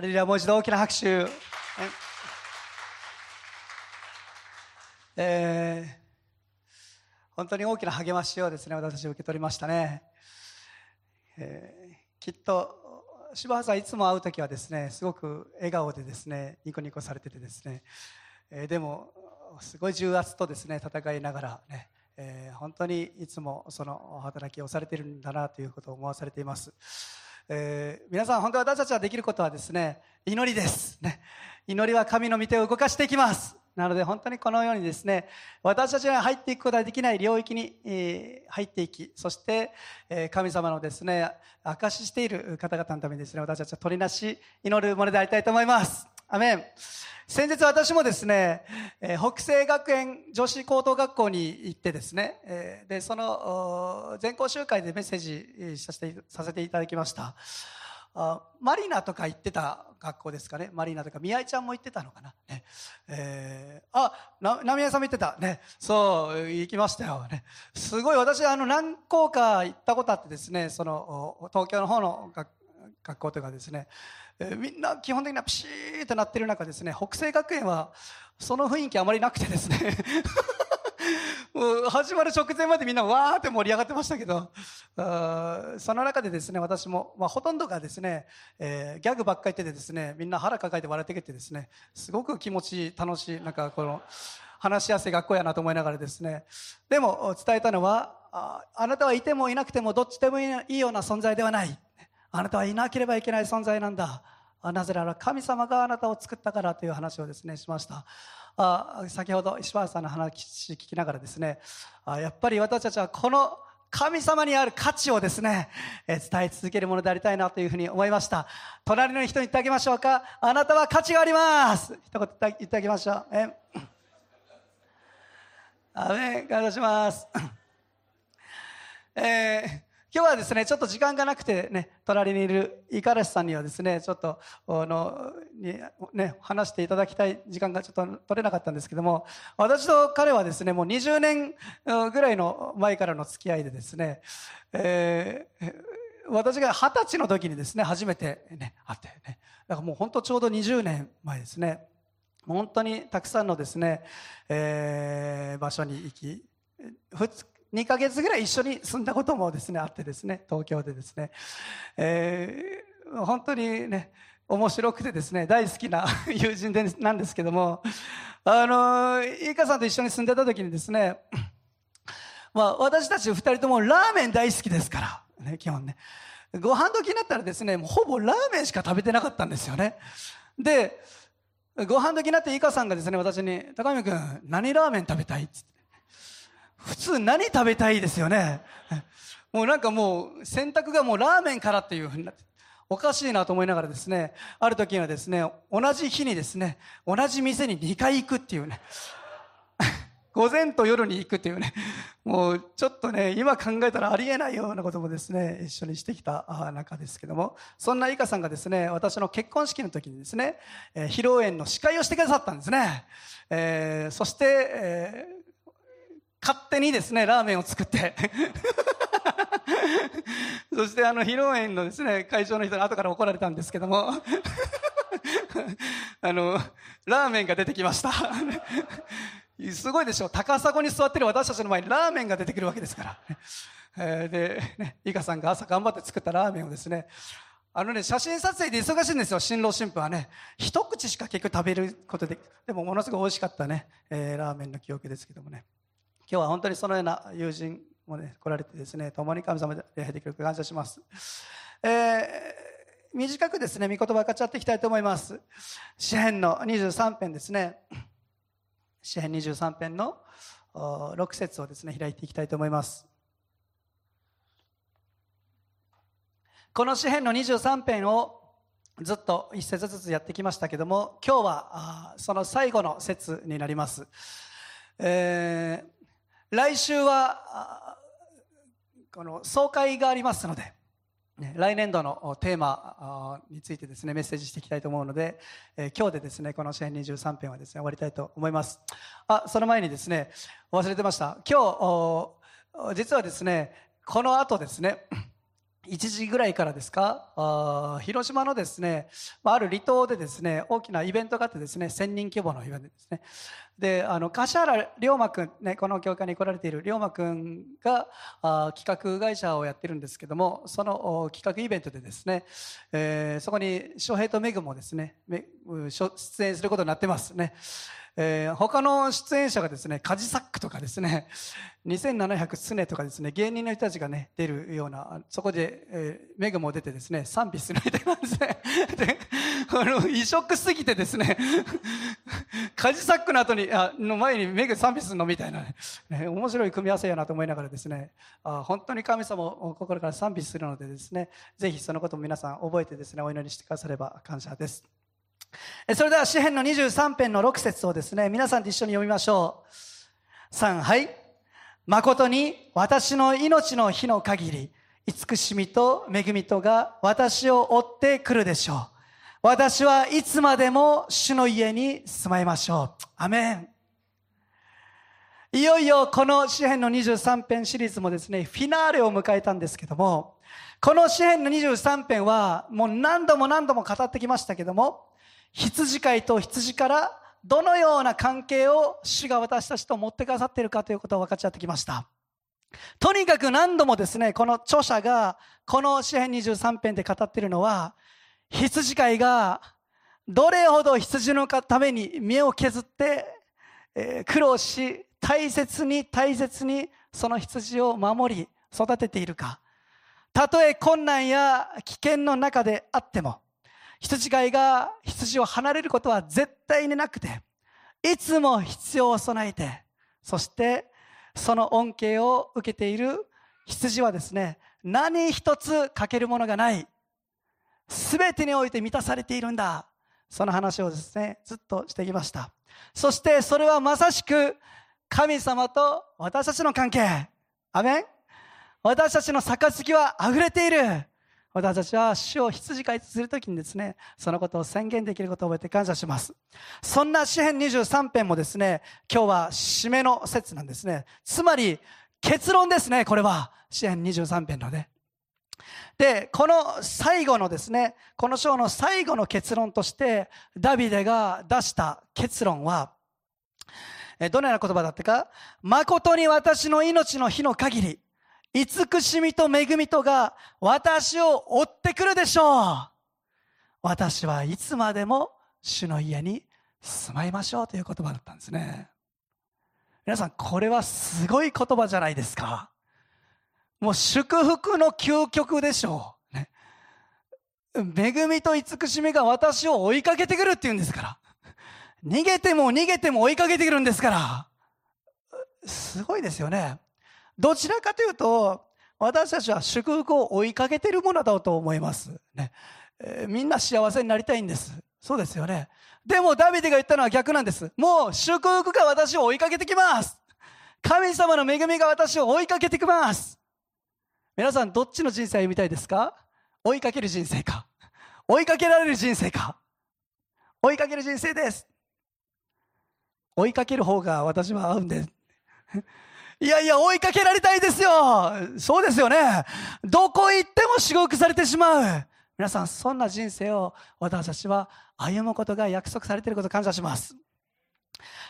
ハレルヤもう一度大きな拍手。えー本当に大きな励ましをですね私たち受け取りましたね、えーきっと柴原さんいつも会う時はですねすごく笑顔でですねニコニコされててですね、えーでもすごい重圧とですね戦いながらね、えー本当にいつもその働きをされているんだなということを思わされています、えー皆さん本当に私たちはできることはですね祈りです、ね、祈りは神の御手を動かしていきます。なので本当にこのようにですね私たちが入っていくことができない領域に、えー入っていきそして、えー神様のですね証ししている方々のためにですね私たちは取りなし祈るものでありたいと思います。アメン先日私もですね、え北西学園女子高等学校に行ってですね、えでその全校集会でメッセージさせてさせていただきました。あマリナとか行ってた学校ですかね？マリナとか宮井ちゃんも行ってたのかな、ね。えーあな浪江さんも行ってた。ね。そう行きましたよ。ね。すごい私あの何校か行ったことあってですねその東京の方の学校学校とかですね、えみんな基本的にはピシーッとなってる中ですね北西学園はその雰囲気あまりなくてですね もう始まる直前までみんなわーって盛り上がってましたけどその中でですね私も、まあ、ほとんどがですね、えーギャグばっかり言っててですねみんな腹抱えて笑ってきてですねすごく気持ち楽しいなんかこの話しやすい学校やなと思いながらですねでも伝えたのはああなたはいてもいなくてもどっちでもいいような存在ではない。あなたはいなければいけない存在なんだ。なぜなら神様があなたを作ったからという話をですねしました。あ先ほど石原さんの話聞きながらですねあやっぱり私たちはこの神様にある価値をですね、えー伝え続けるものでありたいなというふうに思いました。隣の人に言ってあげましょうか。あなたは価値があります。一言言ってあげましょう。えアメン。感謝します。えー今日はですねちょっと時間がなくてね隣にいる五十嵐さんにはですねちょっとあのにね話していただきたい時間がちょっと取れなかったんですけども私と彼はですねもう20年ぐらいの前からの付き合いでですね、えー私が二十歳の時にですね初めてね会ってねだからもう本当ちょうど20年前ですね本当にたくさんのですね、えー場所に行き2ヶ月ぐらい一緒に住んだこともですねあってですね東京でですね、えー本当にね面白くてですね大好きな友人でなんですけどもあのいかさんと一緒に住んでた時にですねまあ、私たち2人ともラーメン大好きですから、ね、基本ね。ご飯時になったらですねほぼラーメンしか食べてなかったんですよね。でご飯時になってイカさんがですね私に「高見君何ラーメン食べたい?」っつって。普通何食べたいですよね？もうなんかもう選択がもうラーメンからっていうふうになっておかしいなと思いながらですねある時にはですね同じ日にですね同じ店に2回行くっていうね。午前と夜に行くっていうね。もうちょっとね今考えたらありえないようなこともですね一緒にしてきた中ですけども。そんなイカさんがですね私の結婚式の時にですね、えー披露宴の司会をしてくださったんですね、えーそして、えー勝手にですねラーメンを作って。そしてあの披露宴のですね会場の人に後から怒られたんですけども。あのラーメンが出てきました。すごいでしょう。高砂に座ってる私たちの前にラーメンが出てくるわけですから、えーで、ね、イカさんが朝頑張って作ったラーメンをですね。あのね写真撮影で忙しいんですよ。新郎新婦はね。一口しか結局食べることででもものすごい美味しかったね、えーラーメンの記憶ですけどもね。今日は本当にそのような友人もね来られてですね共に神様で礼拝できること感謝します、えー短くですね御言葉分かっちゃっていきたいと思います。詩編の23編ですね。詩編23編の6節をですね開いていきたいと思います。この詩編の23編をずっと一節ずつやってきましたけども今日はその最後の節になります、えー来週はこの総会がありますのでね来年度のテーマについてですねメッセージしていきたいと思うので、えー今日でですねこの詩編23編はですね終わりたいと思います。あその前にですね忘れてました。今日実はですねこの後ですね1時ぐらいからですか？あ広島のですね、あ、る離島でですね大きなイベントがあってですね1000人規模のイベントですねであの柏原龍馬君、ね、この教会に来られている龍馬君があ企画会社をやってるんですけどもその企画イベントでですね、えー、そこに翔平とメグもですね出演することになってますね。えー、他の出演者がですねカジサックとかですね2700スネとかですね芸人の人たちがね出るようなそこで、えー、メグも出てですね賛否するみたいなんでであの異色すぎてですねカジサックの後にあの前にメグ賛否するのみたいなね、ね、面白い組み合わせやなと思いながらですねあ本当に神様を心から賛美するのでですねぜひそのことも皆さん覚えてですねお祈りしてくだされば感謝です。それでは詩篇の23編の6節をですね、皆さんと一緒に読みましょう。3、はい。誠に私の命の日の限り、慈しみと恵みとが私を追ってくるでしょう。私はいつまでも主の家に住まいましょう。アメン。いよいよこの詩篇の23編シリーズもですね、フィナーレを迎えたんですけども、この詩篇の23編はもう何度も何度も語ってきましたけども、羊飼いと羊からどのような関係を主が私たちと持ってくださっているかということを分かち合ってきました。とにかく何度もですね、この著者がこの詩編23編で語っているのは、羊飼いがどれほど羊のために身を削って、えー、苦労し、大切に大切にその羊を守り育てているか。たとえ困難や危険の中であっても、羊飼いが羊を離れることは絶対になくて、いつも必要を備えて、そしてその恩恵を受けている羊はですね、何一つ欠けるものがない。すべてにおいて満たされているんだ。その話をですね、ずっとしてきました。そしてそれはまさしく神様と私たちの関係。アメン私たちの杯は溢れている。私たちは主を羊飼いするときにですね、そのことを宣言できることを覚えて感謝します。そんな詩編23編もですね、今日は締めの説なんですね。つまり、結論ですね、これは。詩編23編のね。で、この最後のですね、この章の最後の結論として、ダビデが出した結論は、どのような言葉だったか、誠に私の命の日の限り、慈しみと恵みとが私を追ってくるでしょう。私はいつまでも主の家に住まいましょうという言葉だったんですね。皆さん、これはすごい言葉じゃないですか。もう祝福の究極でしょう。ね、恵みと慈しみが私を追いかけてくるって言うんですから。逃げても逃げても追いかけてくるんですから。すごいですよね。どちらかというと、私たちは祝福を追いかけているものだと思います。ねえー、みんな幸せになりたいんです。そうですよね。でもダビデが言ったのは逆なんです。もう祝福が私を追いかけてきます。神様の恵みが私を追いかけてきます。皆さんどっちの人生を歩みたいですか？追いかける人生か追いかけられる人生か追いかける人生です。追いかける方が私は合うんですいやいや、追いかけられたいですよ。そうですよね。どこ行っても祝福されてしまう。皆さん、そんな人生を私たちは歩むことが約束されていることを感謝します。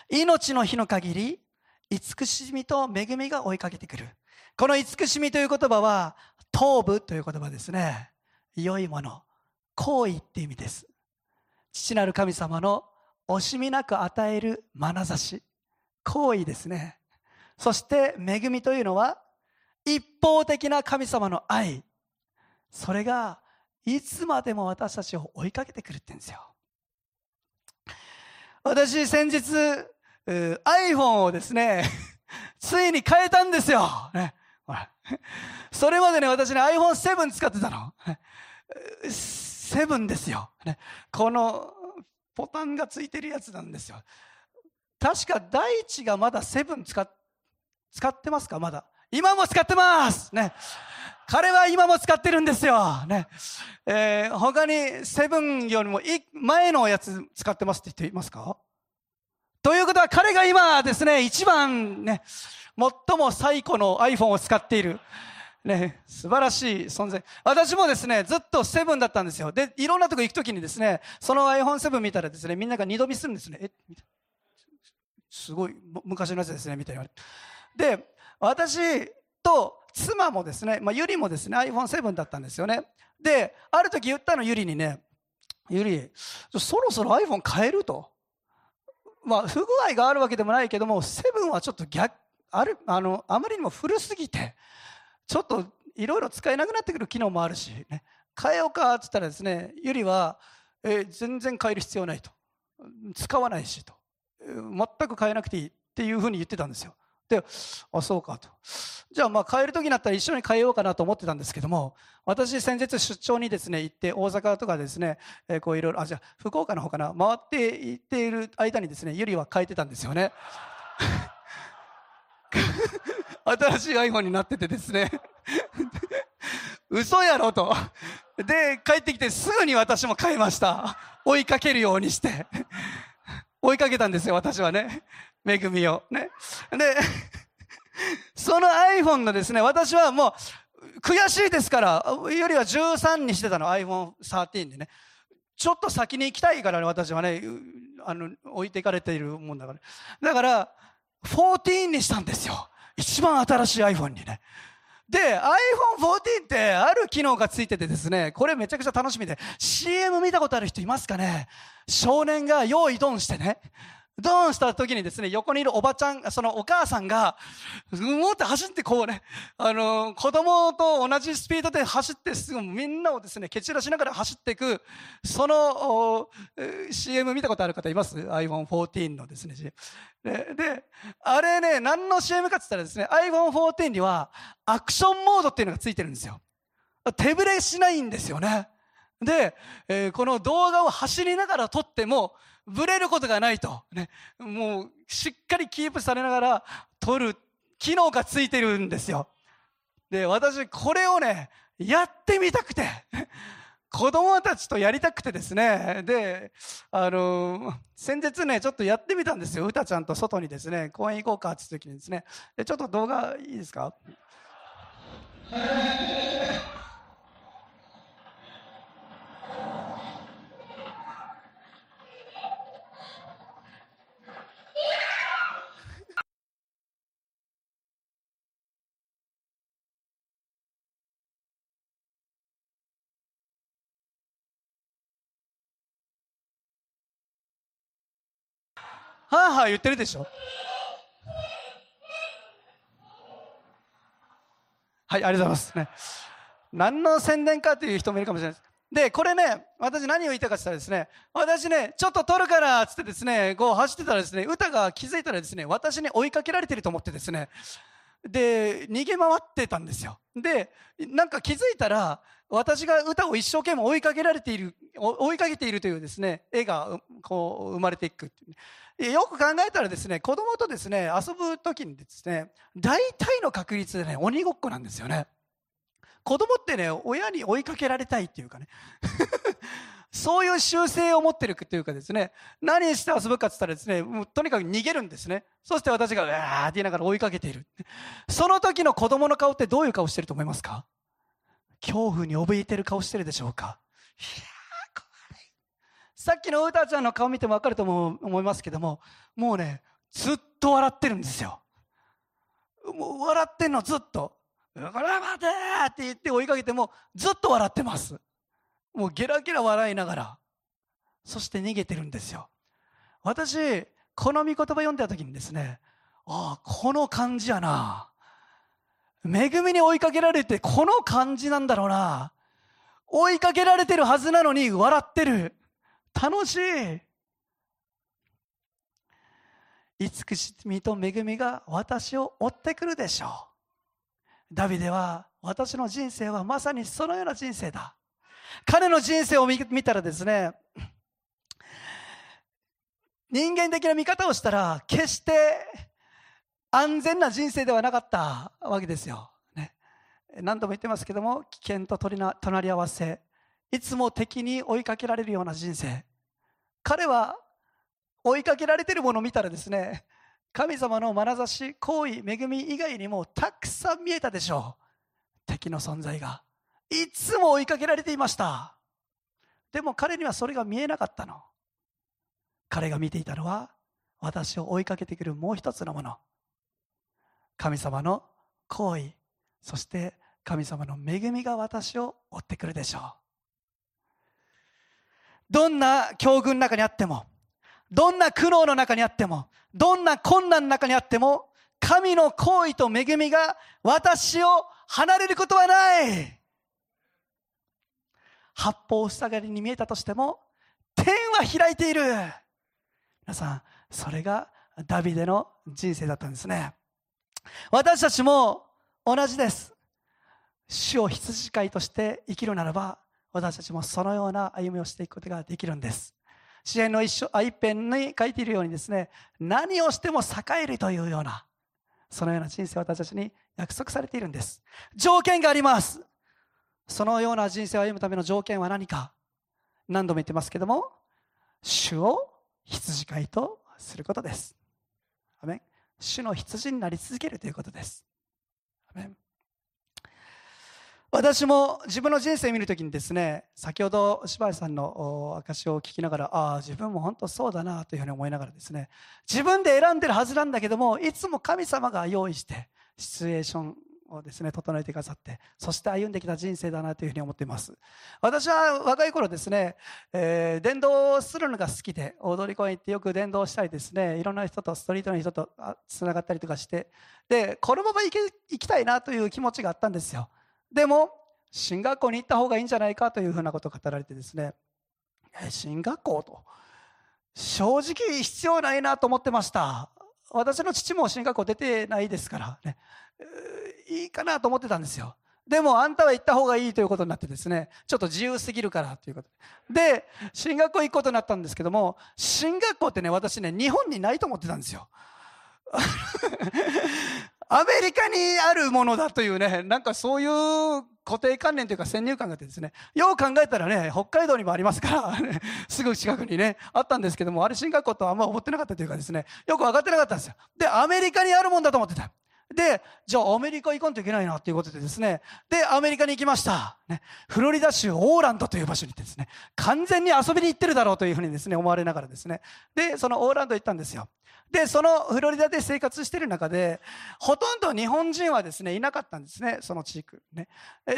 命の日の限り、慈しみと恵みが追いかけてくる。この慈しみという言葉は、頭部という言葉ですね。良いもの、行為って意味です。父なる神様の惜しみなく与える眼差し、行為ですね。そして恵みというのは一方的な神様の愛。それがいつまでも私たちを追いかけてくるって言うんですよ。私先日 iPhone をですね、ついに変えたんですよ。ね、それまでね、私ね iPhone7 使ってたの。7ですよ。ね、このボタンがついてるやつなんですよ。確か第一がまだ7使って使ってますか？まだ。今も使ってますね。彼は今も使ってるんですよ。ね。えー、他にセブンよりも前のやつ使ってますって言っていますか？ということは彼が今ですね、一番ね、最も最古の iPhone を使っている。ね、素晴らしい存在。私もですね、ずっとセブンだったんですよ。で、いろんなとこ行くときにですね、その iPhone7 見たらですね、みんなが二度見するんですね。え？すごい、昔のやつですね、みたいな。で、私と妻もですね、まあ、ゆりもですね、iPhone7 だったんですよね。で、ある時言ったの、ゆりにね、ゆり、そろそろ iPhone 変えると。まあ、不具合があるわけでもないけども、7はちょっと逆、ある、あの、あまりにも古すぎて、ちょっといろいろ使えなくなってくる機能もあるし、ね、変えようかって言ったらですね、ゆりは、えー、全然変える必要ないと。使わないしと。全く変えなくていいっていうふうに言ってたんですよ。で、あ、そうかと。じゃあまあ変える時になったら一緒に変えようかなと思ってたんですけども、私先日出張にですね、行って大阪とかですね、えー、こういろいろ、あ、じゃあ福岡の方かな、回って行っている間にですね、ゆりは変えてたんですよね。新しい iPhone になっててですね嘘やろと。で、帰ってきてすぐに私も買いました。追いかけるようにして。追いかけたんですよ、私はね。恵みを。ね。で、その iPhone のですね、私はもう、悔しいですから、よりは13にしてたの、iPhone13 でね。ちょっと先に行きたいからね、私はね、あの、置いていかれているもんだから。だから、14にしたんですよ。一番新しい iPhone にね。で、iPhone14 ってある機能がついててですね、これめちゃくちゃ楽しみで、CM 見たことある人いますかね？少年が用意ドンしてね、ドーンした時にですね、横にいるおばちゃん、そのお母さんが、もって走ってこうね、あの、子供と同じスピードで走ってすぐみんなをですね、蹴散らしながら走っていく、その CM 見たことある方います ?iPhone14 のですね、で、で、あれね、何の CM かって言ったらですね、iPhone14 にはアクションモードっていうのがついてるんですよ。手ぶれしないんですよね。で、えー、この動画を走りながら撮っても、ブレることがないと。ね。もう、しっかりキープされながら撮る機能がついてるんですよ。で、私、これをね、やってみたくて。子供たちとやりたくてですね。で、あのー、先日ね、ちょっとやってみたんですよ。うたちゃんと外にですね、公園行こうかって時にですね。で、ちょっと動画いいですか？はあはあ言ってるでしょ？はい、ありがとうございます。ね、何の宣伝かという人もいるかもしれないです。で、これね、私何を言いたかったらですね、私ね、ちょっと撮るからつってですね、こう走ってたらですね、歌が気づいたらですね、私に追いかけられてると思ってですね、で、逃げ回ってたんですよ。で、なんか気づいたら、私が歌を一生懸命追いかけられている、追いかけているというですね、絵がこう生まれていくよく考えたらですね、子供とですね、遊ぶ時にですね、大体の確率でね、鬼ごっこなんですよね。子供ってね、親に追いかけられたいっていうかね。そういう習性を持ってるっていうかですね、何して遊ぶかって言ったらですね、もうとにかく逃げるんですね。そして私が、うわーって言いながら追いかけている。その時の子供の顔ってどういう顔してると思いますか？恐怖に怯えてる顔してるでしょうか？いやさっきの歌ちゃんの顔見ても分かると思いますけども、もうね、ずっと笑ってるんですよ。もう笑ってんのずっと。これ待てって言って追いかけてもずっと笑ってます。もうゲラゲラ笑いながら。そして逃げてるんですよ。私、この御言葉読んだ時にですね、ああ、この感じやな。恵みに追いかけられてこの感じなんだろうな。追いかけられてるはずなのに笑ってる。楽しい慈しみと恵みが私を追ってくるでしょうダビデは私の人生はまさにそのような人生だ彼の人生を見たらですね人間的な見方をしたら決して安全な人生ではなかったわけですよ、ね、何度も言ってますけども危険と隣り合わせいつも敵に追いかけられるような人生。彼は追いかけられてるものを見たらですね神様の眼差し行為恵み以外にもたくさん見えたでしょう。敵の存在が。いつも追いかけられていました。でも彼にはそれが見えなかったの。彼が見ていたのは私を追いかけてくるもう一つのもの。神様の行為そして神様の恵みが私を追ってくるでしょう。どんな境遇の中にあってもどんな苦悩の中にあってもどんな困難の中にあっても神の行為と恵みが私を離れることはない。八方塞がりに見えたとしても天は開いている。皆さんそれがダビデの人生だったんですね。私たちも同じです。主を羊飼いとして生きるならば私たちもそのような歩みをしていくことができるんです。支援の一緒あ一辺に書いているようにですね何をしても栄えるというようなそのような人生を私たちに約束されているんです。条件があります。そのような人生を歩むための条件は何か。何度も言ってますけども主を羊飼いとすることです。主の羊になり続けるということです。私も自分の人生を見るときにですね先ほど芝居さんの証を聞きながらああ自分も本当そうだなというふうに思いながらですね自分で選んでるはずなんだけどもいつも神様が用意してシチュエーションをですね整えてくださってそして歩んできた人生だなというふうに思っています。私は若い頃ですね、えー、電動するのが好きで大通公園行ってよく電動したりですねいろんな人とストリートの人とつながったりとかしてでこのまま行きたいなという気持ちがあったんですよ。でも進学校に行った方がいいんじゃないかというふうなことを語られてですね進学校と正直必要ないなと思ってました。私の父も進学校出てないですからね。いいかなと思ってたんですよでもあんたは行った方がいいということになってですねちょっと自由すぎるからということでで進学校行くことになったんですけども進学校ってね私ね日本にないと思ってたんですよ アメリカにあるものだというね、なんかそういう固定観念というか先入観があってですね、よう考えたらね、北海道にもありますから、ね、すぐ近くにね、あったんですけども、あれ進学校とあんま思ってなかったというかですね、よく分かってなかったんですよ。で、アメリカにあるもんだと思ってた。で、じゃあアメリカ行かんといけないなということでですね、で、アメリカに行きました。ね、フロリダ州オーランドという場所に行ってですね、完全に遊びに行ってるだろうというふうにですね、思われながらですね、で、そのオーランド行ったんですよ。で、そのフロリダで生活している中で、ほとんど日本人はですね、いなかったんですね、その地区。ね、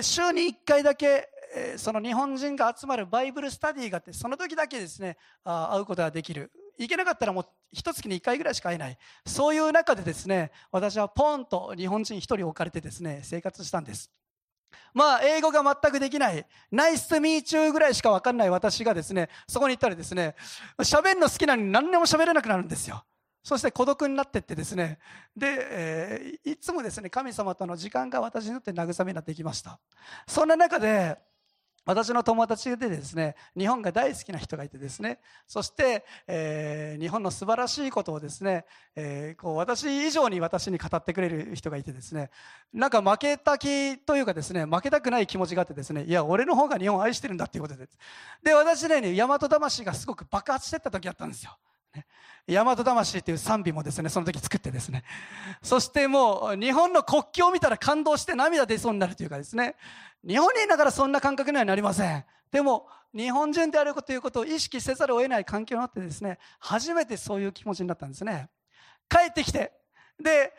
週に1回だけ、その日本人が集まるバイブルスタディがあって、その時だけですね、会うことができる。行けなかったらもう一月に1回ぐらいしか会えない。そういう中でですね、私はポンと日本人1人置かれてですね、生活したんです。まあ、英語が全くできない、ナイスミーチューぐらいしか分かんない私がですね、そこに行ったらですね、喋るの好きなのに何でも喋れなくなるんですよ。そして孤独になってってですねで、えー、いつもですね神様との時間が私にとって慰めになっていきましたそんな中で私の友達でですね日本が大好きな人がいてですねそして、えー、日本の素晴らしいことをですね、えー、こう私以上に私に語ってくれる人がいてですねなんか負けた気というかですね負けたくない気持ちがあってですねいや俺の方が日本を愛してるんだっていうことでで私ね大和魂がすごく爆発してった時あったんですよ。大和魂っていう賛美もですね、その時作ってですね。そしてもう日本の国旗を見たら感動して涙出そうになるというかですね。日本にいながらそんな感覚にはなりません。でも日本人であるということを意識せざるを得ない環境になってですね、初めてそういう気持ちになったんですね。帰ってきて、で、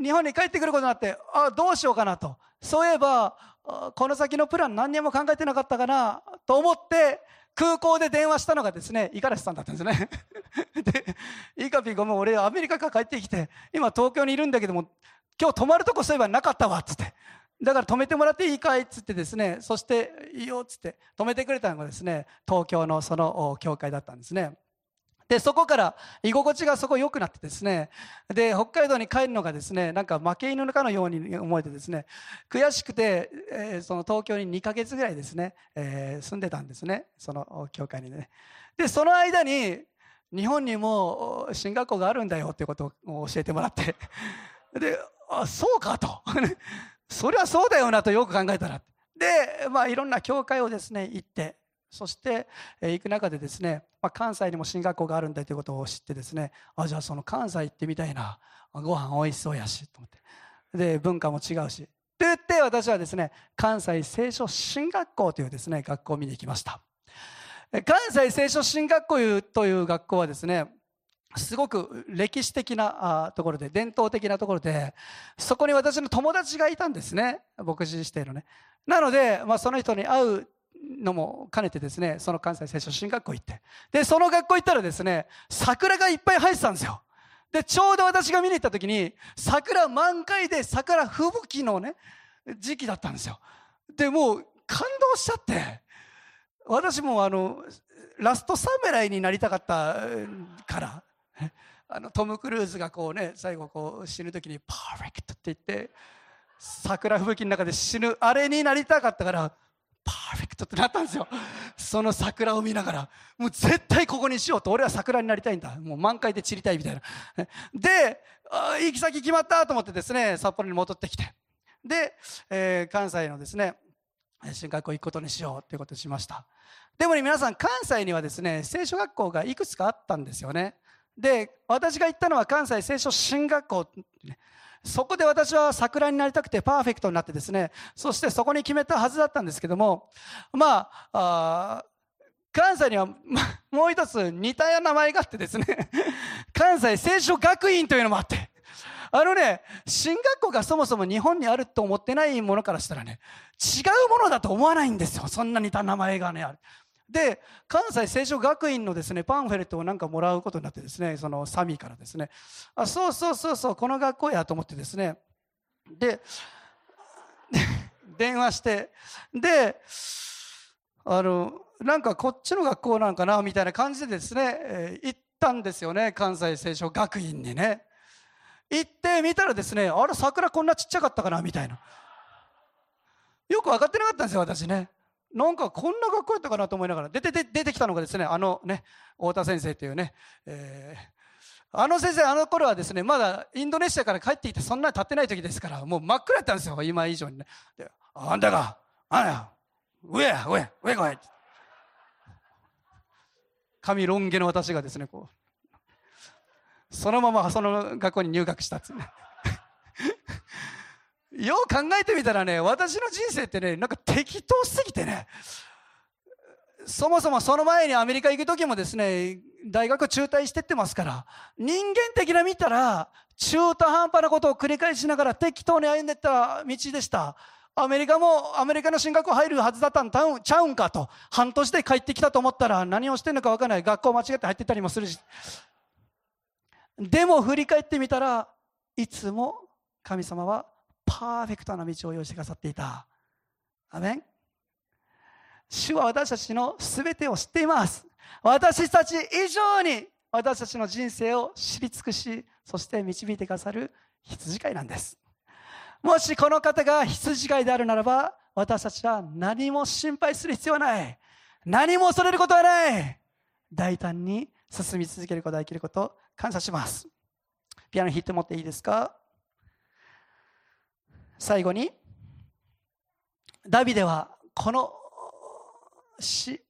日本に帰ってくることになって、あどうしようかなと。そういえば、この先のプラン何にも考えてなかったかなと思って、空港で電話したのがですね、五十嵐さんだったんですね。で、イカピーがもう、俺アメリカから帰ってきて、今東京にいるんだけども、今日泊まるとこそういえばなかったわ、つって。だから泊めてもらっていいかいっつってですね、そしていいよっつって泊めてくれたのがですね、東京のその教会だったんですね。で、そこから居心地がそこ良くなってですね、で、北海道に帰るのがですね、なんか負け犬のかのように思えてですね、悔しくて、えー、その東京に2ヶ月ぐらいですね、えー、住んでたんですね、その教会にね。で、その間に、日本にも進学校があるんだよっていうことを教えてもらって、で、あ、そうかと。そりゃそうだよなとよく考えたら。で、まあいろんな教会をですね、行って、そして、え、行く中でですね、まあ、関西にも進学校があるんだということを知ってですねあじゃあその関西行ってみたいなご飯美味しそうやしと思って。で文化も違うし。と言って私はですね関西聖書進学校というですね学校を見に行きました。関西聖書進学校という学校はですねすごく歴史的なところで伝統的なところでそこに私の友達がいたんですね。牧師指定のね。なので、まあ、その人に会うのも兼ねてですねその関西聖書進学校行って。でその学校行ったらですね桜がいっぱい生えてたんですよ。でちょうど私が見に行った時に桜満開で桜吹雪のね時期だったんですよ。でもう感動しちゃって。私もあのラスト侍になりたかったからあのトム・クルーズがこうね最後こう死ぬ時に「パーフェクト」って言って桜吹雪の中で死ぬあれになりたかったからパーフェクトってなったんですよ。その桜を見ながらもう絶対ここにしようと俺は桜になりたいんだ。もう満開で散りたいみたいな。で行き先決まったと思ってですね札幌に戻ってきて。で、えー、関西のですね進学校行くことにしようということにしました。でもね皆さん関西にはですね聖書学校がいくつかあったんですよね。で私が行ったのは関西聖書進学校、そこで私は桜になりたくてパーフェクトになってですねそしてそこに決めたはずだったんですけどもまあ関西には、もう一つ似たような名前があってですね 関西聖書学院というのもあってあのね進学校がそもそも日本にあると思ってないものからしたらね違うものだと思わないんですよ。そんな似た名前がねある。で関西聖書学院のですねパンフレットをなんかもらうことになってですねそのサミーからですね。あそうそうそうそうこの学校やと思ってですね。で 電話してであのなんかこっちの学校なんかなみたいな感じでですね、えー、行ったんですよね関西聖書学院にね。行ってみたらですねあれ桜こんなちっちゃかったかなみたいな。よく分かってなかったんですよ私ね。なんかこんな学校やったかなと思いながら出て出てきたのがですねあのね太田先生っていうね、えー、あの先生あの頃はですねまだインドネシアから帰ってきてそんなに経ってない時ですからもう真っ暗やったんですよ今以上にね。であんたがあんや上や上上来い。髪ロン毛の私がですねこうそのままその学校に入学したっつね。よう考えてみたらね私の人生ってねなんか適当すぎてねそもそもその前にアメリカ行く時もですね大学中退してってますから人間的な見たら中途半端なことを繰り返しながら適当に歩んでった道でした。アメリカもアメリカの進学校入るはずだったんちゃうんかと半年で帰ってきたと思ったら何をしてんのか分からない。学校間違って入ってたりもするし。でも振り返ってみたらいつも神様はパーフェクトな道を用意してくださっていた。アメン主は私たちの全てを知っています。私たち以上に私たちの人生を知り尽くし、そして導いてくださる羊飼いなんです。もしこの方が羊飼いであるならば、私たちは何も心配する必要はない。何も恐れることはない。大胆に進み続けることができること感謝します。ピアノ弾いてもっていいですか？最後にダビデはこのし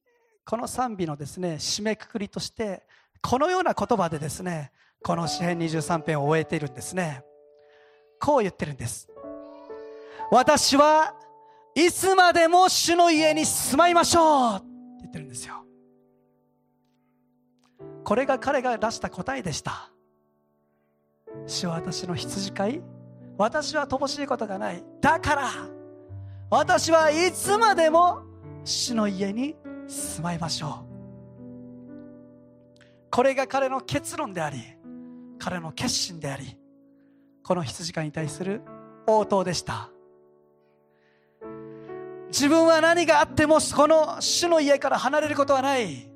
この賛美のですね締めくくりとしてこのような言葉でですねこの詩編23編を終えているんですね。こう言ってるんです。私はいつまでも主の家に住まいましょう。って言ってるんですよ。これが彼が出した答えでした。主は私の羊飼い私は乏しいことがない。だから私はいつまでも主の家に住まいましょう。これが彼の結論であり彼の決心でありこの羊飼いに対する応答でした。自分は何があってもこの主の家から離れることはない。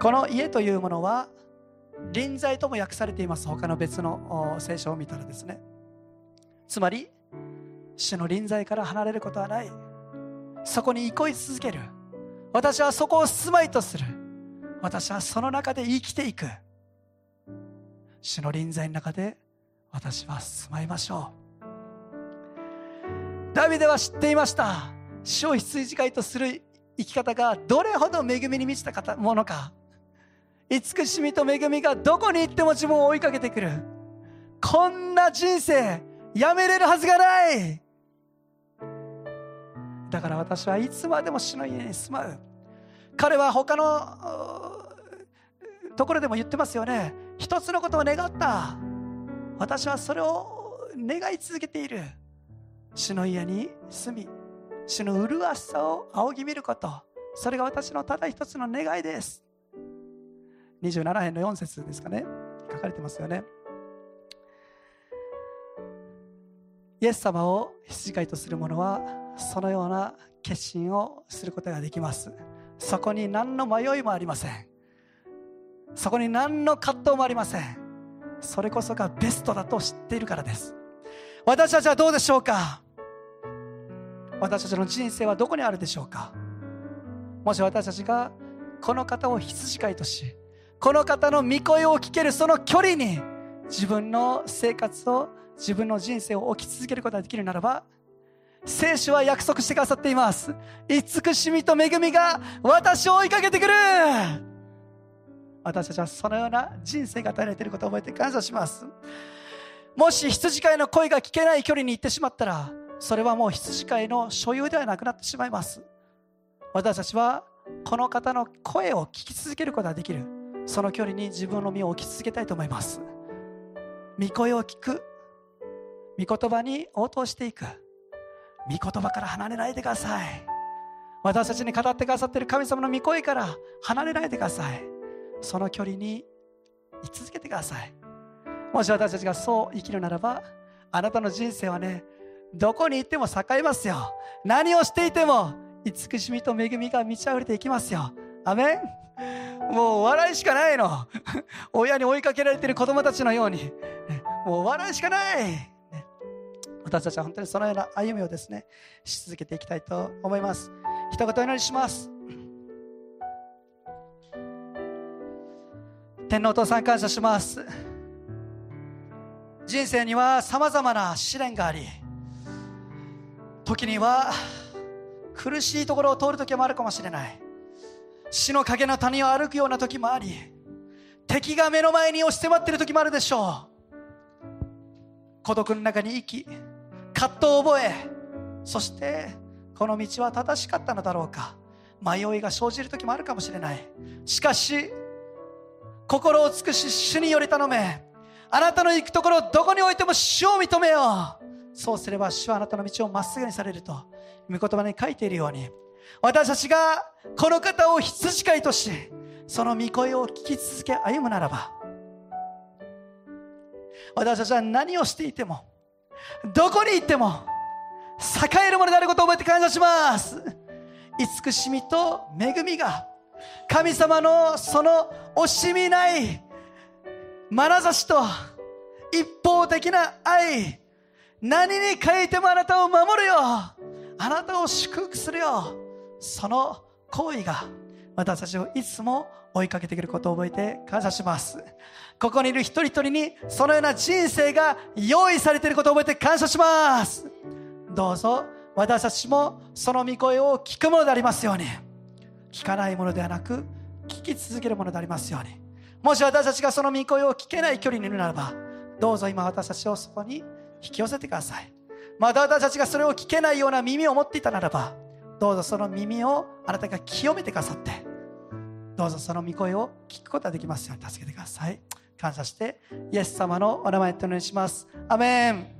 この家というものは臨在とも訳されています。他の別の聖書を見たらですね。つまり主の臨在から離れることはない。そこに憩い続ける。私はそこを住まいとする。私はその中で生きていく。主の臨在の中で私は住まいましょう。ダビデは知っていました。主を羊飼いとする生き方がどれほど恵みに満ちたものか。慈しみと恵みがどこに行っても自分を追いかけてくる。こんな人生やめれるはずがない。だから私はいつまでも主の家に住まう。彼は他のところでも言ってますよね。一つのことを願った。私はそれを願い続けている。主の家に住み主の麗しさを仰ぎ見ること。それが私のただ一つの願いです。27編の4節ですかね。書かれてますよね。イエス様を羊飼いとする者はそのような決心をすることができます。そこに何の迷いもありません。そこに何の葛藤もありません。それこそがベストだと知っているからです。私たちはどうでしょうか？私たちの人生はどこにあるでしょうか？もし私たちがこの方を羊飼いとしこの方の御声を聞けるその距離に自分の生活を自分の人生を置き続けることができるならば聖書は約束してくださっています。慈しみと恵みが私を追いかけてくる。私たちはそのような人生が与えられていることを覚えて感謝します。もし羊飼いの声が聞けない距離に行ってしまったらそれはもう羊飼いの所有ではなくなってしまいます。私たちはこの方の声を聞き続けることができる。その距離に自分の身を置き続けたいと思います。御声を聞く。御言葉に応答していく。御言葉から離れないでください。私たちに語ってくださっている神様の御声から離れないでください。その距離に居続けてください。もし私たちがそう生きるならばあなたの人生はねどこに行っても栄えますよ。何をしていても慈しみと恵みが満ち溢れていきますよ。アメン。もう笑いしかないの。親に追いかけられてる子供たちのように。もう笑いしかない。私たちは本当にそのような歩みをですねし続けていきたいと思います。一言お祈りします。天皇お父さん感謝します。人生にはさまざまな試練があり時には苦しいところを通る時もあるかもしれない。死の影の谷を歩くような時もあり敵が目の前に押し迫っている時もあるでしょう。孤独の中に生き葛藤を覚えそしてこの道は正しかったのだろうか。迷いが生じる時もあるかもしれない。しかし心を尽くし主により頼め。あなたの行くところどこにおいても主を認めよう。そうすれば主はあなたの道をまっすぐにされると御言葉に書いているように。私たちがこの方を羊飼いとしその御声を聞き続け歩むならば私たちは何をしていてもどこに行っても栄えるものであることを覚えて感謝します。慈しみと恵みが神様のその惜しみない眼差しと一方的な愛何に書いてもあなたを守るよあなたを祝福するよその行為が私たちをいつも追いかけてくることを覚えて感謝します。ここにいる一人一人にそのような人生が用意されていることを覚えて感謝します。どうぞ私たちもその御声を聞くものでありますように。聞かないものではなく聞き続けるものでありますように。もし私たちがその御声を聞けない距離にいるならばどうぞ今私たちをそこに引き寄せてください。また私たちがそれを聞けないような耳を持っていたならばどうぞその耳をあなたが清めてくださってどうぞその御声を聞くことができますように助けてください。感謝してイエス様のお名前とお願いします。アメン。